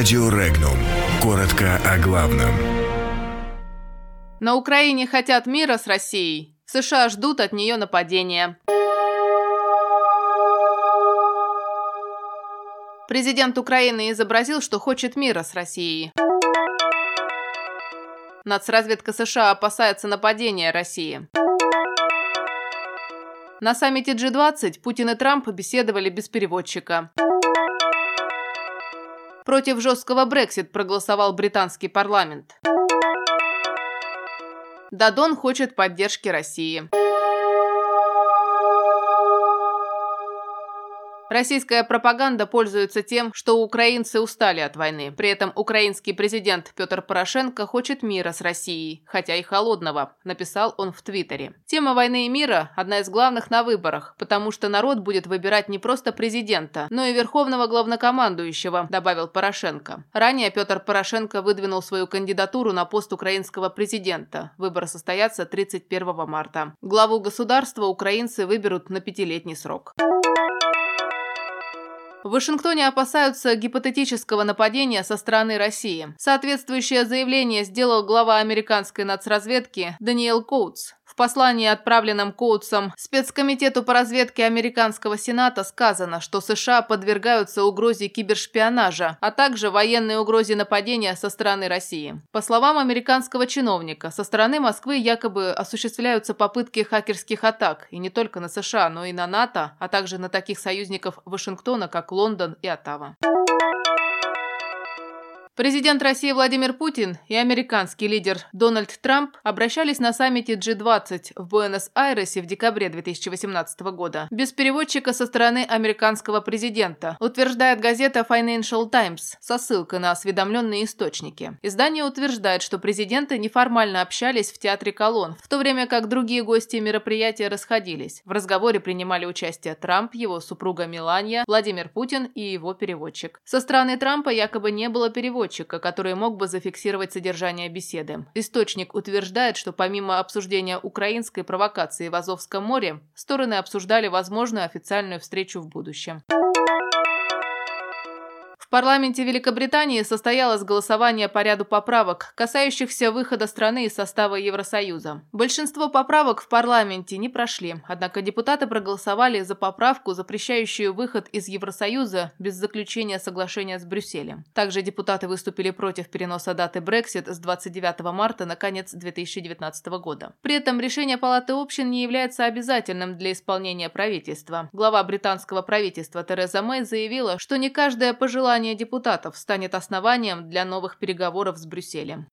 Радио Регнум. Коротко о главном. На Украине хотят мира с Россией. США ждут от нее нападения. Президент Украины изобразил, что хочет мира с Россией. Нацразведка США опасается нападения России. На саммите G20 Путин и Трамп беседовали без переводчика. Против жесткого Брексит проголосовал британский парламент. Дадон хочет поддержки России. Российская пропаганда пользуется тем, что украинцы устали от войны. При этом украинский президент Петр Порошенко хочет мира с Россией, хотя и холодного, написал он в Твиттере. Тема войны и мира – одна из главных на выборах, потому что народ будет выбирать не просто президента, но и верховного главнокомандующего, добавил Порошенко. Ранее Петр Порошенко выдвинул свою кандидатуру на пост украинского президента. Выборы состоятся 31 марта. Главу государства украинцы выберут на пятилетний срок. В Вашингтоне опасаются гипотетического нападения со стороны России. Соответствующее заявление сделал глава американской нацразведки Даниэл Коутс. В послании, отправленном Коутсом спецкомитету по разведке американского сената, сказано, что США подвергаются угрозе кибершпионажа, а также военной угрозе нападения со стороны России. По словам американского чиновника, со стороны Москвы якобы осуществляются попытки хакерских атак, и не только на США, но и на НАТО, а также на таких союзников Вашингтона, как Лондон и Оттава. Президент России Владимир Путин и американский лидер Дональд Трамп обращались на саммите G20 в Буэнос-Айресе в декабре 2018 года без переводчика со стороны американского президента, утверждает газета Financial Times со ссылкой на осведомленные источники. Издание утверждает, что президенты неформально общались в Театре Колонн, в то время как другие гости мероприятия расходились. В разговоре принимали участие Трамп, его супруга Меланья, Владимир Путин и его переводчик. Со стороны Трампа якобы не было переводчика, переводчика, который мог бы зафиксировать содержание беседы. Источник утверждает, что помимо обсуждения украинской провокации в Азовском море, стороны обсуждали возможную официальную встречу в будущем. Парламенте Великобритании состоялось голосование по ряду поправок, касающихся выхода страны из состава Евросоюза. Большинство поправок в парламенте не прошли, однако депутаты проголосовали за поправку, запрещающую выход из Евросоюза без заключения соглашения с Брюсселем. Также депутаты выступили против переноса даты Brexit с 29 марта на конец 2019 года. При этом решение Палаты общин не является обязательным для исполнения правительства. Глава британского правительства Тереза Мэй заявила, что не каждое пожелание Желание депутатов станет основанием для новых переговоров с Брюсселем.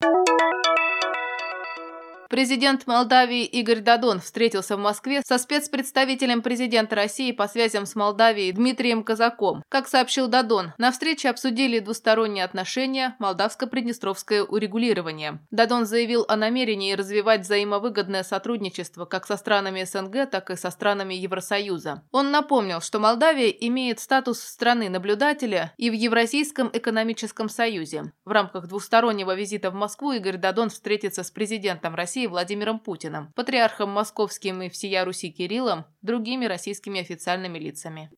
Президент Молдавии Игорь Дадон встретился в Москве со спецпредставителем президента России по связям с Молдавией Дмитрием Казаком. Как сообщил Дадон, на встрече обсудили двусторонние отношения, молдавско-приднестровское урегулирование. Дадон заявил о намерении развивать взаимовыгодное сотрудничество как со странами СНГ, так и со странами Евросоюза. Он напомнил, что Молдавия имеет статус страны-наблюдателя и в Евразийском экономическом союзе. В рамках двустороннего визита в Москву Игорь Дадон встретится с президентом России России Владимиром Путиным, патриархом московским и всея Руси Кириллом, другими российскими официальными лицами.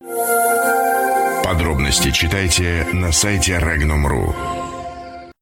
Подробности читайте на сайте Regnum.ru.